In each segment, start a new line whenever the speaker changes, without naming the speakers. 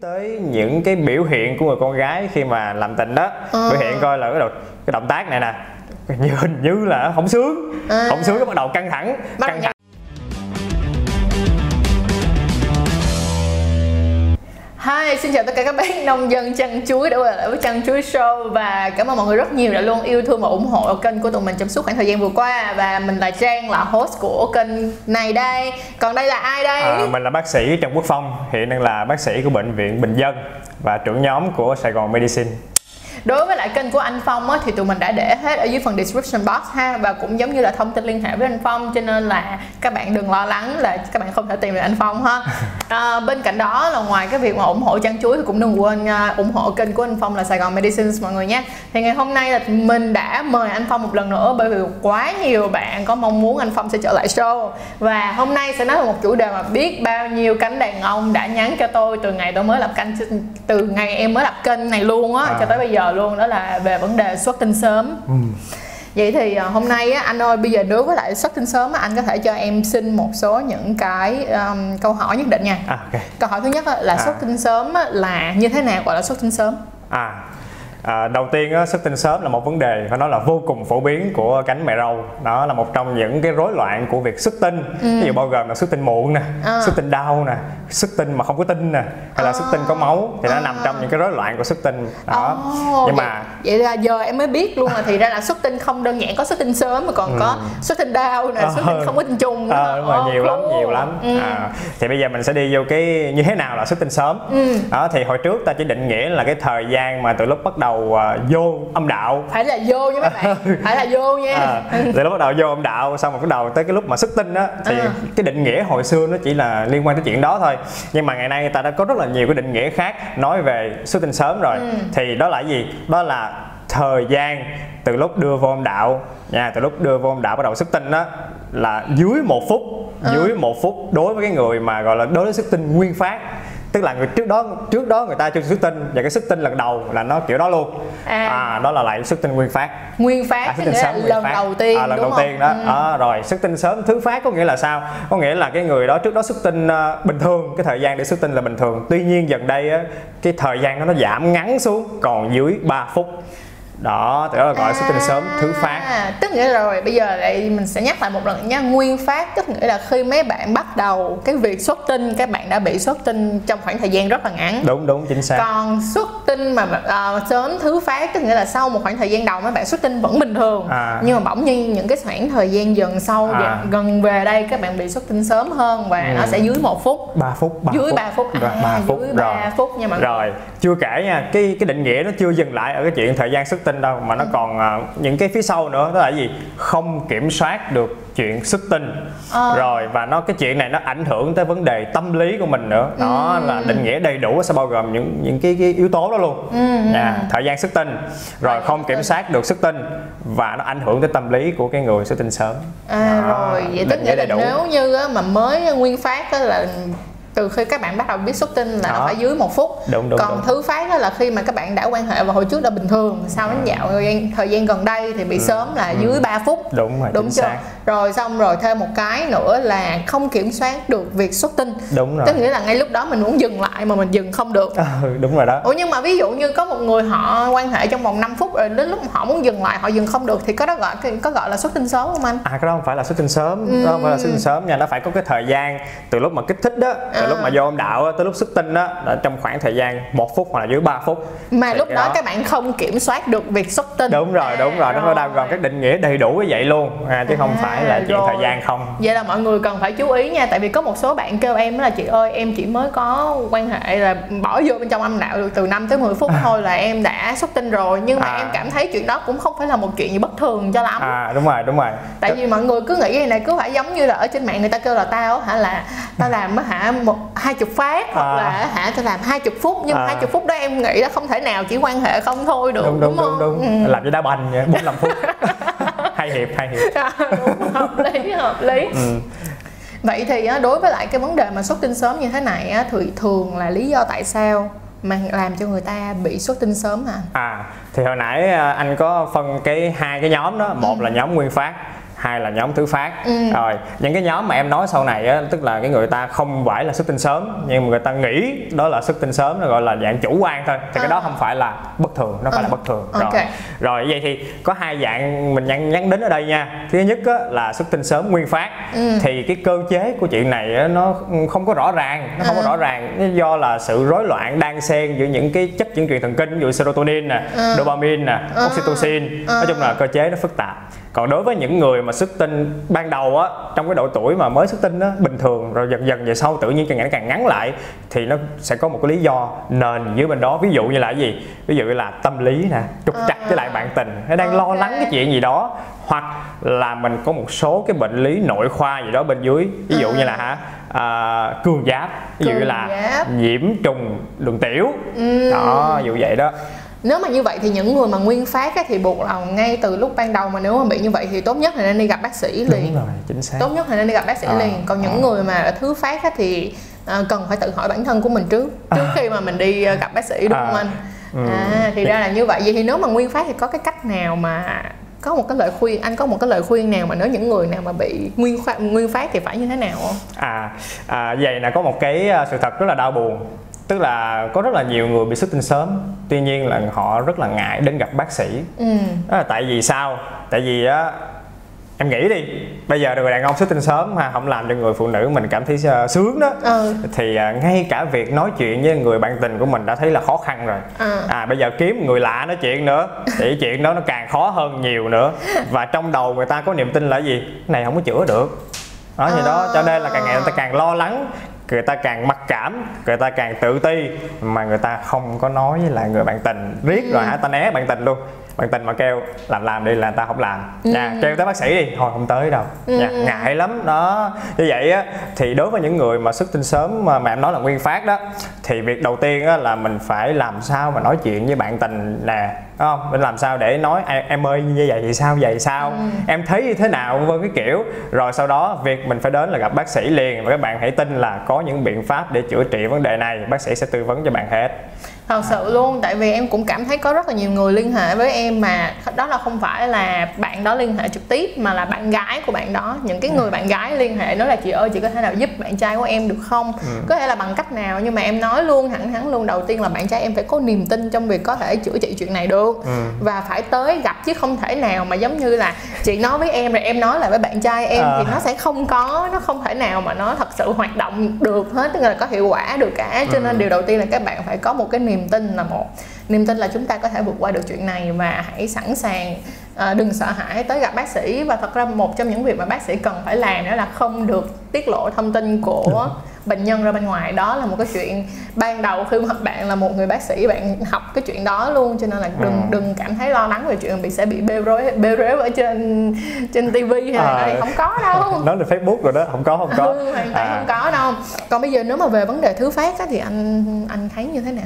tới những cái biểu hiện của người con gái khi mà làm tình đó
Ờ.
biểu hiện coi là cái động, cái động tác này nè như hình như là không sướng
À.
không sướng cái bắt đầu căng thẳng
Bắt
căng thẳng
Hi, xin chào tất cả các bác nông dân chăn chuối đã quay lại với chăn chuối show và cảm ơn mọi người rất nhiều đã luôn yêu thương và ủng hộ kênh của tụi mình trong suốt khoảng thời gian vừa qua. Và mình là Trang là host của kênh này đây. Còn đây là ai đây?
À, mình là bác sĩ Trần Quốc Phong hiện đang là bác sĩ của bệnh viện Bình Dân và trưởng nhóm của Sài Gòn Medicine.
Đối với lại kênh của anh Phong á, thì tụi mình đã để hết ở dưới phần description box ha và cũng giống như là thông tin liên hệ với anh Phong cho nên là các bạn đừng lo lắng là các bạn không thể tìm được anh Phong ha. À, bên cạnh đó là ngoài cái việc mà ủng hộ chăn chuối thì cũng đừng quên à, ủng hộ kênh của anh Phong là Sài Gòn Medicines mọi người nhé. Thì ngày hôm nay là mình đã mời anh Phong một lần nữa bởi vì quá nhiều bạn có mong muốn anh Phong sẽ trở lại show và hôm nay sẽ nói về một chủ đề mà biết bao nhiêu cánh đàn ông đã nhắn cho tôi từ ngày tôi mới lập kênh từ ngày em mới lập kênh này luôn á
À.
cho tới bây giờ luôn đó là về vấn đề xuất tinh sớm vậy thì à, hôm nay á, anh ơi bây giờ đối với lại xuất tinh sớm á, anh có thể cho em xin một số những cái um, câu hỏi nhất định nha.
À, ok.
Câu hỏi thứ nhất á, là
À.
xuất tinh sớm á, là như thế nào gọi là xuất tinh sớm?
À À, đầu tiên á, xuất tinh sớm là một vấn đề phải nói là vô cùng phổ biến của cánh mẹ râu. Đó là một trong những cái rối loạn của việc xuất tinh. Ví dụ bao gồm là xuất tinh muộn nè
Ừ. À.
xuất tinh đau nè xuất tinh mà không có tinh nè hay là xuất tinh có máu thì nó
À.
nằm trong những cái rối loạn của xuất tinh đó
Ồ,
nhưng
vậy,
mà
vậy là giờ em mới biết luôn là thì ra là xuất tinh không đơn giản có xuất tinh sớm mà còn có xuất tinh đau nè xuất tinh
Ừ.
không có tinh trùng nữa.
Ờ, đúng rồi,
Ồ,
nhiều lắm
cool.
nhiều lắm
Ừ.
à, thì bây giờ mình sẽ đi vô cái như thế nào là xuất tinh sớm
Ừ.
đó thì hồi trước ta chỉ định nghĩa là cái thời gian mà từ lúc bắt đầu à, vô âm đạo
phải là vô nha các bạn phải là vô nha
à, từ lúc bắt đầu vô âm đạo xong rồi bắt đầu tới cái lúc mà xuất tinh á thì
À.
cái định nghĩa hồi xưa nó chỉ là liên quan tới chuyện đó thôi nhưng mà ngày nay người ta đã có rất là nhiều cái định nghĩa khác nói về xuất tinh sớm rồi
Ừ.
thì đó là gì đó là thời gian từ lúc đưa vô âm đạo nha từ lúc đưa vô âm đạo bắt đầu xuất tinh đó là dưới một phút
À.
dưới một phút đối với cái người mà gọi là đối với xuất tinh nguyên phát tức là người trước đó trước đó người ta chưa xuất tinh và cái xuất tinh lần đầu là nó kiểu đó luôn
À.
đó là lại xuất tinh nguyên phát
nguyên phát
À, xuất tinh sớm nguyên
lần
phát.
đầu tiên
à, lần đầu
không?
tiên đó
Ừ.
Đó, rồi xuất tinh sớm thứ phát có nghĩa là sao có nghĩa là cái người đó trước đó xuất tinh ờ, bình thường cái thời gian để xuất tinh là bình thường tuy nhiên gần đây á, cái thời gian đó nó giảm ngắn xuống còn dưới 3 phút đó thì đó là gọi là xuất tinh sớm thứ phát.
À, tức nghĩa rồi bây giờ lại mình sẽ nhắc lại một lần nha nguyên phát. Tức nghĩa là khi mấy bạn bắt đầu cái việc xuất tinh các bạn đã bị xuất tinh trong khoảng thời gian rất là ngắn.
Đúng đúng chính xác.
Còn xuất tinh mà ờ, sớm thứ phát tức nghĩa là sau một khoảng thời gian đầu mấy bạn xuất tinh vẫn bình thường.
À.
nhưng mà bỗng nhiên những cái khoảng thời gian dần sau
À.
dần- gần về đây các bạn bị xuất tinh sớm hơn và nó
Ừ.
sẽ dưới một phút.
3 phút 3
dưới
phút.
3 phút.
Rồi,
à,
ba phút
dưới
rồi.
3 phút nha mọi người.
Rồi chưa kể nha cái cái định nghĩa nó chưa dừng lại ở cái chuyện thời gian xuất tinh đâu mà nó
Ừ.
còn à, những cái phía sau nữa đó là gì không kiểm soát được chuyện xuất tinh
Ờ.
rồi và nó cái chuyện này nó ảnh hưởng tới vấn đề tâm lý của mình nữa đó
Ừ.
là định nghĩa đầy đủ sẽ bao gồm những những cái, cái yếu tố đó luôn
Ừ,
nha thời gian xuất tinh rồi không kiểm soát được xuất tinh và nó ảnh hưởng tới tâm lý của cái người xuất tinh sớm
À,
Đó,
rồi vậy tức
nghĩa
là
đầy đủ.
nếu như mà mới nguyên phát là từ khi các bạn bắt đầu biết xuất tinh là nó
Đó.
phải dưới một phút.
Đúng, đúng,
còn
đúng.
thứ phát đó là khi mà các bạn đã quan hệ và hồi trước là bình thường sau đến dạo thời gian, gần đây thì bị sớm là dưới 3 phút.
Ừ. đúng rồi
đúng chưa?
xác.
Rồi xong rồi thêm một cái nữa là không kiểm soát được việc xuất tinh.
Đúng rồi.
Tức nghĩa là ngay lúc đó mình muốn dừng lại mà mình dừng không được.
Ừ, đúng rồi đó.
Ủa nhưng mà ví dụ như có một người họ quan hệ trong vòng 5 phút rồi đến lúc họ muốn dừng lại họ dừng không được thì có đó gọi có gọi là xuất tinh sớm không anh?
À cái đó không phải là xuất tinh sớm, đó không phải là xuất tinh sớm nha, nó phải có cái thời gian từ lúc mà kích thích đó, từ
À.
lúc mà vô âm đạo á, tới lúc xuất tinh đó, là trong khoảng thời gian một phút hoặc là dưới 3 phút.
mà
Thì
lúc
cái
đó, các bạn không kiểm soát được việc xuất tinh
đúng rồi, đúng rồi, nó
À,
bao gồm các định nghĩa đầy đủ như vậy luôn, à, chứ không
À,
phải là chuyện
rồi.
thời gian không.
vậy là mọi người cần phải chú ý nha tại vì có một số bạn kêu em là chị ơi em chỉ mới có quan hệ là bỏ vô bên trong âm đạo được từ 5 tới 10 phút thôi là em đã xuất tinh rồi nhưng mà
À.
em cảm thấy chuyện đó cũng không phải là một chuyện gì bất thường cho lắm
À đúng rồi, đúng rồi.
tại vì mọi người cứ nghĩ này cứ phải giống như là ở trên mạng người ta kêu là tao hả là tao làm á hả một hai chục phát hoặc
À.
là hả tao làm hai chục phút nhưng
À.
hai chục phút đó em nghĩ là không thể nào chỉ quan hệ không thôi được
Đúng đúng đúng
không?
đúng.
Ừ.
Làm cho đá banh vậy, 45 phút. hai hiệp, hai hiệp.
đúng hợp lý hợp lý
Ừ.
vậy thì đối với lại cái vấn đề mà xuất tinh sớm như thế này thì thường là lý do tại sao mà làm cho người ta bị xuất tinh sớm à
À thì hồi nãy à, anh có phân cái hai cái nhóm đó, một là nhóm nguyên phát hai là nhóm thứ phát
Ừ.
rồi những cái nhóm mà em nói sau này á tức là cái người ta không phải là xuất tinh sớm nhưng mà người ta nghĩ đó là xuất tinh sớm nó gọi là dạng chủ quan thôi thì cái đó
À.
không phải là bất thường nó phải là
Ừ.
bất thường
Ok.
rồi rồi vậy thì có hai dạng mình nhắc nhắc đến ở đây nha thứ nhất á, là xuất tinh sớm nguyên phát
Ừ.
thì cái cơ chế của chuyện này á, nó không có rõ ràng nó không có
Ừ.
rõ ràng do là sự rối loạn đan xen giữa những cái chất chuyển truyền thần kinh ví dụ serotonin nè
Ừ.
dopamine nè
Ừ.
oxytocin nói chung là cơ chế nó phức tạp còn đối với những người mà xuất tinh ban đầu á trong cái độ tuổi mà mới xuất tinh á bình thường rồi dần dần về sau tự nhiên càng ngày càng ngắn lại thì nó sẽ có một cái lý do nền dưới bên đó. Ví dụ như là cái gì? Ví dụ như là tâm lý nè trục trặc với lại bạn tình. Nó đang lo lắng cái chuyện gì đó. Hoặc là mình có một số cái bệnh lý nội khoa gì đó bên dưới. Ví dụ như là hả? À, cường giáp. Ví dụ như là nhiễm trùng đường tiểu.
Ừm.
đó ví dụ vậy đó
nếu mà như vậy thì những người mà nguyên phát á, thì buộc là ngay từ lúc ban đầu mà nếu mà bị như vậy thì tốt nhất là nên đi gặp bác sĩ liền.
đúng rồi chính xác.
Tốt nhất là nên đi gặp bác sĩ
À,
liền. Còn những
à.
người mà thứ phát á, thì à, cần phải tự hỏi bản thân của mình trước trước khi mà mình đi à, gặp bác sĩ đúng
À.
không anh?
Ừ.
à thì ra là như vậy. Vậy thì nếu mà nguyên phát thì có cái cách nào mà có một cái lời khuyên anh có một cái lời khuyên nào mà nếu những người nào mà bị nguyên phát nguyên phát thì phải như thế nào không?
À, à vậy là có một cái à, sự thật rất là đau buồn tức là có rất là nhiều người bị xuất tinh sớm. Tuy nhiên là họ rất là ngại đến gặp bác sĩ.
Ừ.
Đó là tại vì sao? Tại vì á em nghĩ đi bây giờ người đàn ông xuất tinh sớm ha không làm cho người phụ nữ mình cảm thấy à, sướng đó
ừ.
thì à, ngay cả việc nói chuyện với người bạn tình của mình đã thấy là khó khăn rồi.
À.
à bây giờ kiếm người lạ nói chuyện nữa thì chuyện đó nó càng khó hơn nhiều nữa. Và trong đầu người ta có niềm tin là gì? Cái này không có chữa được. Đó vậy đó cho nên là càng ngày người ta càng lo lắng người ta càng mặc cảm người ta càng tự ti mà người ta không có nói với lại người bạn tình. Riết rồi hả? Ta né bạn tình luôn bạn tình mà kêu làm làm đi là ta không làm. Nha kêu tới bác sĩ đi. Thôi không tới đâu. Nha
Ừ.
ngại lắm. Đó. Như vậy á thì đối với những người mà xuất tinh sớm mà, mà em nói là nguyên phát đó thì việc đầu tiên á là mình phải làm sao mà nói chuyện với bạn tình nè đúng không? Mình làm sao để nói "Em- ơi như vậy thì sao vậy sao? Em thấy như thế nào? Vân cái kiểu. Rồi sau đó việc mình phải đến là gặp bác sĩ liền. Và các bạn hãy tin là có những biện pháp để chữa trị vấn đề này. Bác sĩ sẽ tư vấn cho bạn hết
thật sự luôn tại vì em cũng cảm thấy có rất là nhiều người liên hệ với em mà đó là không phải là bạn đó liên hệ trực tiếp mà là bạn gái của bạn đó. Những cái người bạn gái liên hệ nói là chị ơi chị có thể nào giúp bạn trai của em được không? Có thể là bằng cách nào nhưng mà em nói luôn thẳng thắn luôn đầu tiên là bạn trai em phải có niềm tin trong việc có thể chữa trị chuyện này được. Và phải tới gặp chứ không thể nào mà giống như là chị nói với em rồi em nói lại với bạn trai em
À.
thì nó sẽ không có nó không thể nào mà nó thật sự hoạt động được hết tức là có hiệu quả được cả. Cho nên điều đầu tiên là các bạn phải có một cái niềm tin là một. Niềm tin là chúng ta có thể vượt qua được chuyện này và hãy sẵn sàng à, đừng sợ hãi tới gặp bác sĩ. Và thật ra một trong những việc mà bác sĩ cần phải làm đó là không được tiết lộ thông tin của bệnh nhân ra bên ngoài. Đó là một cái chuyện ban đầu khi mà bạn là một người bác sĩ bạn học cái chuyện đó luôn. Cho nên là đừng
Ừ.
đừng cảm thấy lo lắng về chuyện bị sẽ bị bêu rối bêu rếu ở trên trên tivi hay là
À.
thì không có đâu.
Nói lên facebook rồi đó. Không có không có.
Ừ, hoàn toàn
À.
không có đâu. Còn bây giờ nếu mà về vấn đề thứ phát á, thì anh anh thấy như thế nào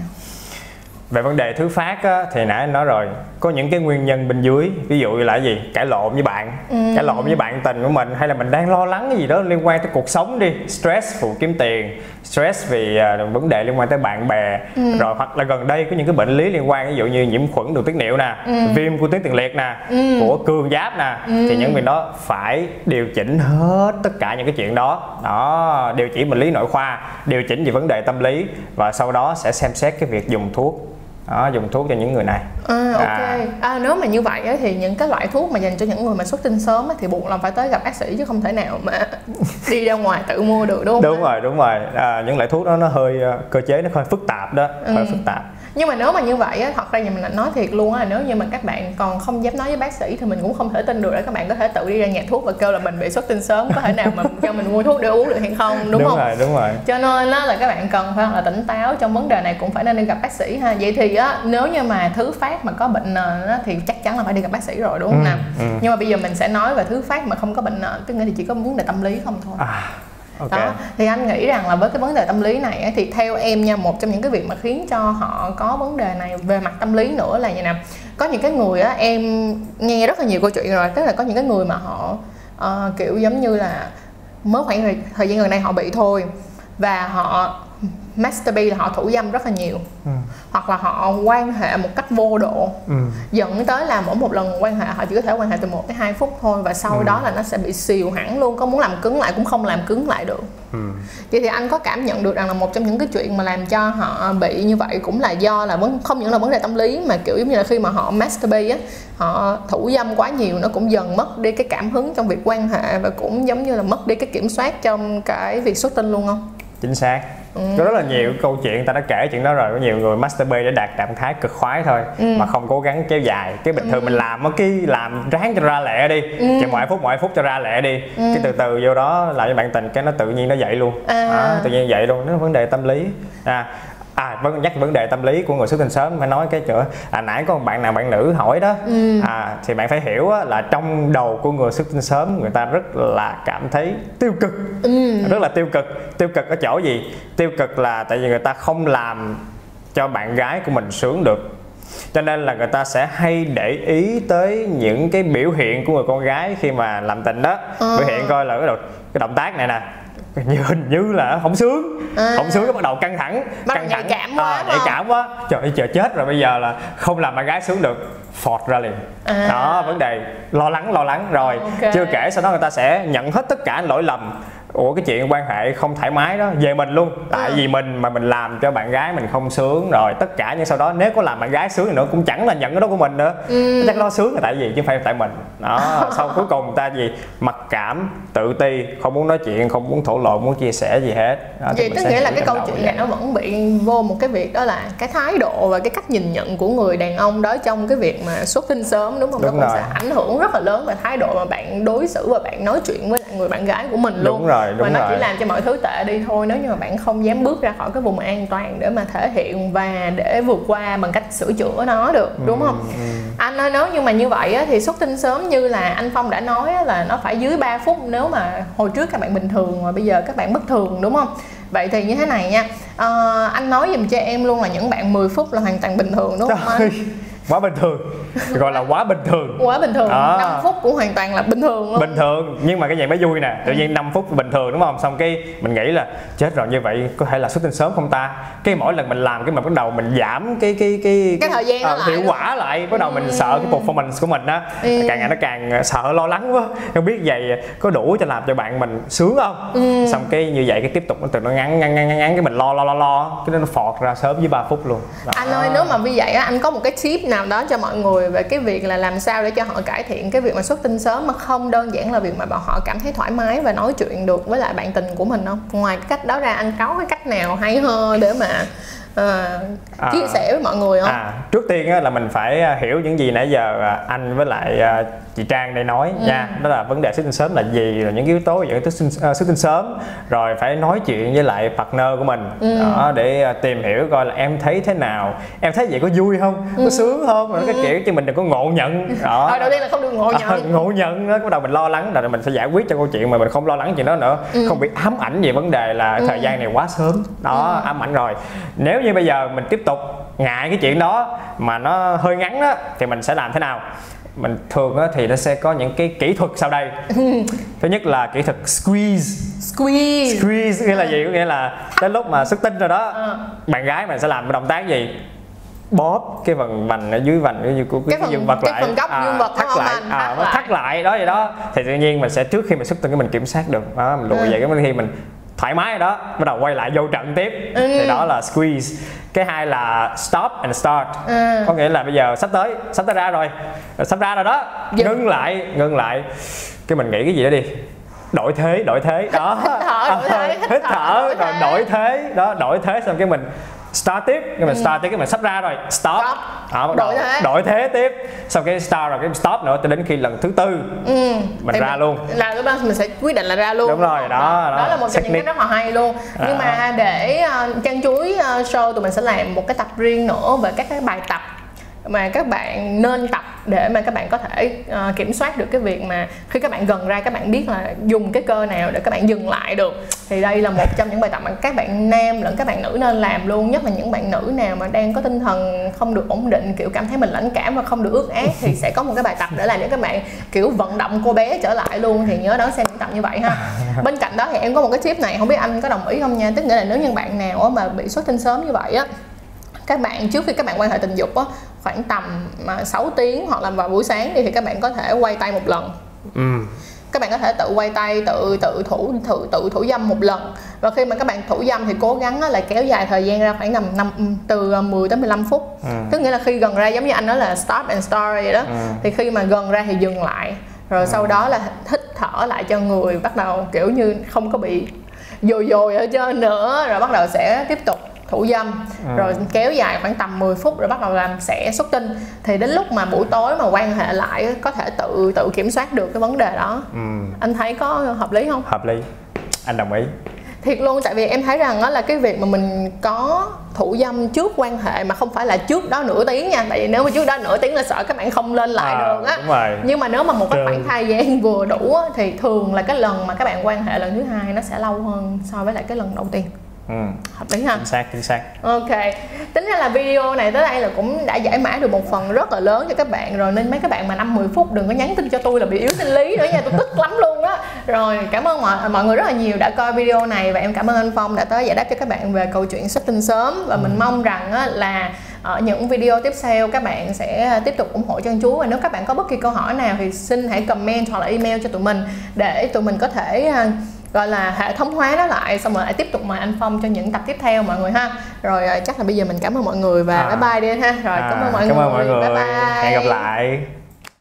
về vấn đề thứ phát á, thì nãy anh nói rồi có những cái nguyên nhân bên dưới ví dụ như là cái gì? Cãi lộn với bạn.
Ừ.
cãi lộn với bạn tình của mình hay là mình đang lo lắng cái gì đó liên quan tới cuộc sống đi? Stress phụ kiếm tiền. Stress vì à, vấn đề liên quan tới bạn bè.
Ừ.
rồi hoặc là gần đây có những cái bệnh lý liên quan ví dụ như nhiễm khuẩn đường tiết niệu nè
Ừ.
viêm của tuyến tiền liệt nè của cường giáp nè thì những việc đó phải điều chỉnh hết tất cả những cái chuyện đó. Đó điều chỉnh bệnh lý nội khoa điều chỉnh về vấn đề tâm lý và sau đó sẽ xem xét cái việc dùng thuốc đó, dùng thuốc cho những người này
À, ok.
À.
À, nếu mà như vậy á, thì những cái loại thuốc mà dành cho những người mà xuất tinh sớm á, thì buộc là phải tới gặp bác sĩ chứ không thể nào mà đi ra ngoài tự mua được đúng không?
đúng rồi đúng rồi à, những loại thuốc đó nó hơi ờ, cơ chế nó hơi phức tạp đó hơi
Ừ.
phức tạp
Nhưng mà nếu mà như vậy á, thật ra nhà mình nói thiệt luôn á, là nếu như mà các bạn còn không dám nói với bác sĩ thì mình cũng không thể tin được là các bạn có thể tự đi ra nhà thuốc và kêu là mình bị xuất tinh sớm có thể nào mà cho mình mua thuốc để uống được hay không đúng, không?
rồi đúng rồi
cho nên á, là các bạn cần phải là tỉnh táo trong vấn đề này cũng phải nên đi gặp bác sĩ ha vậy thì á, nếu như mà thứ phát mà có bệnh nền á, thì chắc chắn là phải đi gặp bác sĩ rồi đúng không
Ừ,
nào
ừ.
nhưng mà bây giờ mình sẽ nói về thứ phát mà không có bệnh nền tức nghĩa thì chỉ có vấn đề tâm lý không thôi
à okay.
đó thì anh nghĩ rằng là với cái vấn đề tâm lý này ấy, thì theo em nha một trong những cái việc mà khiến cho họ có vấn đề này về mặt tâm lý nữa là như nào có những cái người á em nghe rất là nhiều câu chuyện rồi tức là có những cái người mà họ uh, kiểu giống như là mới khoảng thời, thời gian gần đây họ bị thôi và họ masturbate là họ thủ dâm rất là nhiều ừ. hoặc là họ quan hệ một cách vô độ ừ. dẫn tới là mỗi một lần quan hệ họ chỉ có thể quan hệ từ 1 tới 2 phút thôi và sau ừ. đó là nó sẽ bị xìu hẳn luôn có muốn làm cứng lại cũng không làm cứng lại được ừ. vậy thì anh có cảm nhận được rằng là một trong những cái chuyện mà làm cho họ bị như vậy cũng là do là vấn không những là vấn đề tâm lý mà kiểu giống như là khi mà họ masturbate á họ thủ dâm quá nhiều nó cũng dần mất đi cái cảm hứng trong việc quan hệ và cũng giống như là mất đi cái kiểm soát trong cái việc xuất tinh luôn không
chính xác ừ. có rất là nhiều câu chuyện ta đã kể chuyện đó rồi có nhiều người masturbate để đạt trạng thái cực khoái thôi ừ. mà không cố gắng kéo dài cái bình thường ừ. mình làm cái làm ráng cho ra lẹ đi ừ. chỉ mỗi phút mỗi phút cho ra lẹ đi ừ. cái từ từ vô đó làm cho bạn tình cái nó tự nhiên nó dậy luôn à. À, tự nhiên dậy luôn nó vấn đề tâm lý à à vẫn nhắc vấn đề tâm lý của người xuất tinh sớm phải nói cái chỗ à nãy có một bạn nào bạn nữ hỏi đó ừ. à thì bạn phải hiểu á, là trong đầu của người xuất tinh sớm người ta rất là cảm thấy tiêu cực ừ. rất là tiêu cực tiêu cực ở chỗ gì tiêu cực là tại vì người ta không làm cho bạn gái của mình sướng được cho nên là người ta sẽ hay để ý tới những cái biểu hiện của người con gái khi mà làm tình đó ừ. biểu hiện coi là cái, cái động tác này nè như hình như là không sướng. À. không sướng cái bắt đầu căng thẳng
bắt căng thẳng. cảm quá à,
nhạy cảm quá. Trời ơi chờ chết rồi bây giờ là không làm bạn gái sướng được phọt ra liền. À. đó vấn đề lo lắng lo lắng. Rồi okay. chưa kể sau đó người ta sẽ nhận hết tất cả lỗi lầm ủa cái chuyện quan hệ không thoải mái đó về mình luôn. Tại ừ. vì mình mà mình làm cho bạn gái mình không sướng rồi tất cả nhưng sau đó nếu có làm bạn gái sướng thì nữa cũng chẳng là nhận cái đó của mình nữa. Ừ. chắc lo sướng là tại vì chứ không phải tại mình. Đó sau cuối cùng ta gì? Mặc cảm tự ti không muốn nói chuyện không muốn thổ lộ muốn chia sẻ gì hết.
Đó, vậy tức nghĩa là cái câu chuyện này nó vẫn bị vô một cái việc đó là cái thái độ và cái cách nhìn nhận của người đàn ông đó trong cái việc mà xuất tinh sớm đúng không? Đúng nó cũng rồi. sẽ ảnh hưởng rất là lớn về thái độ mà bạn đối xử và bạn nói chuyện với lại người bạn gái của mình luôn.
đúng rồi đúng
mà nó
rồi.
chỉ làm cho mọi thứ tệ đi thôi nếu như mà bạn không dám bước ra khỏi cái vùng an toàn để mà thể hiện và để vượt qua bằng cách sửa chữa nó được đúng không? ừ, ừ. anh nói nếu như mà như vậy á, thì xuất tinh sớm như là anh phong đã nói á, là nó phải dưới 3 phút nếu mà hồi trước các bạn bình thường mà bây giờ các bạn bất thường đúng không? Vậy thì như thế này nha. À, anh nói dùm cho em luôn là những bạn 10 phút là hoàn toàn bình thường đúng không anh
quá bình thường. Gọi là quá bình thường.
Quá bình thường. À. 5 phút cũng hoàn toàn là bình thường luôn.
Bình thường nhưng mà cái gì mới vui nè. Tự nhiên 5 phút bình thường đúng không? Xong cái mình nghĩ là chết rồi như vậy có thể là xuất tinh sớm không ta? Cái mỗi lần mình làm cái mà bắt đầu mình giảm cái cái
cái cái thời gian uh,
hiệu quả lại bắt đầu mình ừ. sợ cái performance của mình á. Ừ. càng ngày nó càng sợ lo lắng quá. Không biết vậy có đủ cho làm cho bạn mình sướng không? Ừ. xong cái như vậy cái tiếp tục nó từ nó ngắn ngắn ngắn ngắn cái mình lo lo lo lo cái nó phọt ra sớm với 3 phút luôn.
Đó. anh ơi nếu mà như vậy á anh có một cái tip nào đó cho mọi người về cái việc là làm sao để cho họ cải thiện cái việc mà xuất tinh sớm mà không đơn giản là việc mà họ cảm thấy thoải mái và nói chuyện được với lại bạn tình của mình không ngoài cái cách đó ra anh có cái cách nào hay hơn để mà à, chia sẻ với mọi người không?
À, trước tiên á, là mình phải à, hiểu những gì nãy giờ à, anh với lại à, chị Trang đây nói ừ. nha đó là vấn đề xuất tinh sớm là gì rồi những yếu tố dẫn tới xuất tinh sớm rồi phải nói chuyện với lại partner của mình ừ. đó để tìm hiểu coi là em thấy thế nào em thấy vậy có vui không ừ. có sướng không rồi ừ. cái kiểu chứ mình đừng có ngộ nhận
đó à, đầu tiên là không được ngộ nhận à,
ngộ nhận đó bắt đầu mình lo lắng rồi mình sẽ giải quyết cho câu chuyện mà mình không lo lắng chuyện đó nữa ừ. không bị ám ảnh về vấn đề là ừ. thời gian này quá sớm đó ừ. ám ảnh rồi nếu như bây giờ mình tiếp tục ngại cái chuyện đó mà nó hơi ngắn đó thì mình sẽ làm thế nào mình thường á, thì nó sẽ có những cái kỹ thuật sau đây. Thứ nhất là kỹ thuật squeeze.
Squeeze.
Squeeze nghĩa là gì? Có nghĩa là đến lúc mà xuất tinh rồi đó à. bạn gái mình sẽ làm động tác gì? Bóp cái phần vành ở dưới vành cái của cái,
cái,
cái dương vật
cái
lại.
phần góc à, dương vật
thắt lại. à, thắt, thắt lại. đó vậy đó. Thì tự nhiên mình sẽ trước khi mình xuất tinh cái mình kiểm soát được. Đó mình lùi ừ. vậy cái khi mình thoải mái đó bắt đầu quay lại vô trận tiếp. Ừ. thì đó là squeeze. Cái hai là stop and start. Ừ. có nghĩa là bây giờ sắp tới sắp tới ra rồi. Sắp ra rồi đó. Dừng. ngưng lại ngưng lại. Cái mình nghĩ cái gì đó đi. Đổi thế đổi thế. Đó.
Hít thở đổi thế
hít thở rồi đổi thế. Đó đổi thế xong cái mình start tiếp nhưng mà ừ. start tiếp cái mình sắp ra rồi. Stop, stop. Đó, bắt đổi, thế. đổi thế tiếp. Sau cái start rồi cái stop nữa cho đến khi lần thứ tư. Ừ. mình Thì ra mình, luôn.
là lúc đó mình sẽ quyết định là ra luôn.
Đúng rồi đó đó,
đó là một trong những cái rất là hay luôn. À. nhưng mà để uh, chân chuối uh, show tụi mình sẽ làm một cái tập riêng nữa về các cái bài tập mà các bạn nên tập để mà các bạn có thể uh, kiểm soát được cái việc mà khi các bạn gần ra các bạn biết là dùng cái cơ nào để các bạn dừng lại được. Thì đây là một trong những bài tập mà các bạn nam lẫn các bạn nữ nên làm luôn nhất là những bạn nữ nào mà đang có tinh thần không được ổn định kiểu cảm thấy mình lãnh cảm và không được ước ác thì sẽ có một cái bài tập để làm cho các bạn kiểu vận động cô bé trở lại luôn. Thì nhớ đón xem những tập như vậy ha. Bên cạnh đó thì em có một cái tip này không biết anh có đồng ý không nha? Tức nghĩa là nếu như bạn nào mà bị xuất tinh sớm như vậy á các bạn trước khi các bạn quan hệ tình dục á khoảng tầm mà 6 tiếng hoặc là vào buổi sáng đi thì các bạn có thể quay tay một lần ừ. các bạn có thể tự quay tay tự tự thủ tự tự thủ dâm một lần và khi mà các bạn thủ dâm thì cố gắng là kéo dài thời gian ra khoảng tầm năm từ 10 tới 15 phút ừ. tức nghĩa là khi gần ra giống như anh nói là stop and start vậy đó ừ. thì khi mà gần ra thì dừng lại rồi ừ. sau đó là hít thở lại cho người bắt đầu kiểu như không có bị dồi dồi ở trên nữa rồi bắt đầu sẽ tiếp tục thủ dâm. À. rồi kéo dài khoảng tầm 10 phút rồi bắt đầu làm sẽ xuất tinh. Thì đến lúc mà buổi tối mà quan hệ lại có thể tự tự kiểm soát được cái vấn đề đó. Ừ. anh thấy có hợp lý không?
Hợp lý. Anh đồng ý.
Thiệt luôn tại vì em thấy rằng đó là cái việc mà mình có thủ dâm trước quan hệ mà không phải là trước đó nửa tiếng nha. Tại vì nếu mà trước đó nửa tiếng là sợ các bạn không lên lại à, được á. nhưng mà nếu mà một cái khoảng thời gian vừa đủ á, thì thường là cái lần mà các bạn quan hệ lần thứ hai nó sẽ lâu hơn so với lại cái lần đầu tiên
ừ. hợp lý ha. Chính xác chính xác.
Ok. Tính ra là video này tới đây là cũng đã giải mã được một phần rất là lớn cho các bạn rồi nên mấy các bạn mà năm 10 phút đừng có nhắn tin cho tôi là bị yếu sinh lý nữa nha tôi tức lắm luôn á. Rồi cảm ơn mọi mọi người rất là nhiều đã coi video này và em cảm ơn anh phong đã tới giải đáp cho các bạn về câu chuyện xuất tinh sớm. Và mình mong rằng á, là ở những video tiếp theo các bạn sẽ tiếp tục ủng hộ chân chú. Và nếu các bạn có bất kỳ câu hỏi nào thì xin hãy comment hoặc là email cho tụi mình để tụi mình có thể gọi là hệ thống hóa nó lại xong rồi lại tiếp tục mời anh Phong cho những tập tiếp theo mọi người ha. Rồi ờ, chắc là bây giờ mình cảm ơn mọi người và à. bye bye đi ha. Rồi à, cảm ơn mọi
cảm
người.
ơn mọi người. Bye bye. Hẹn gặp lại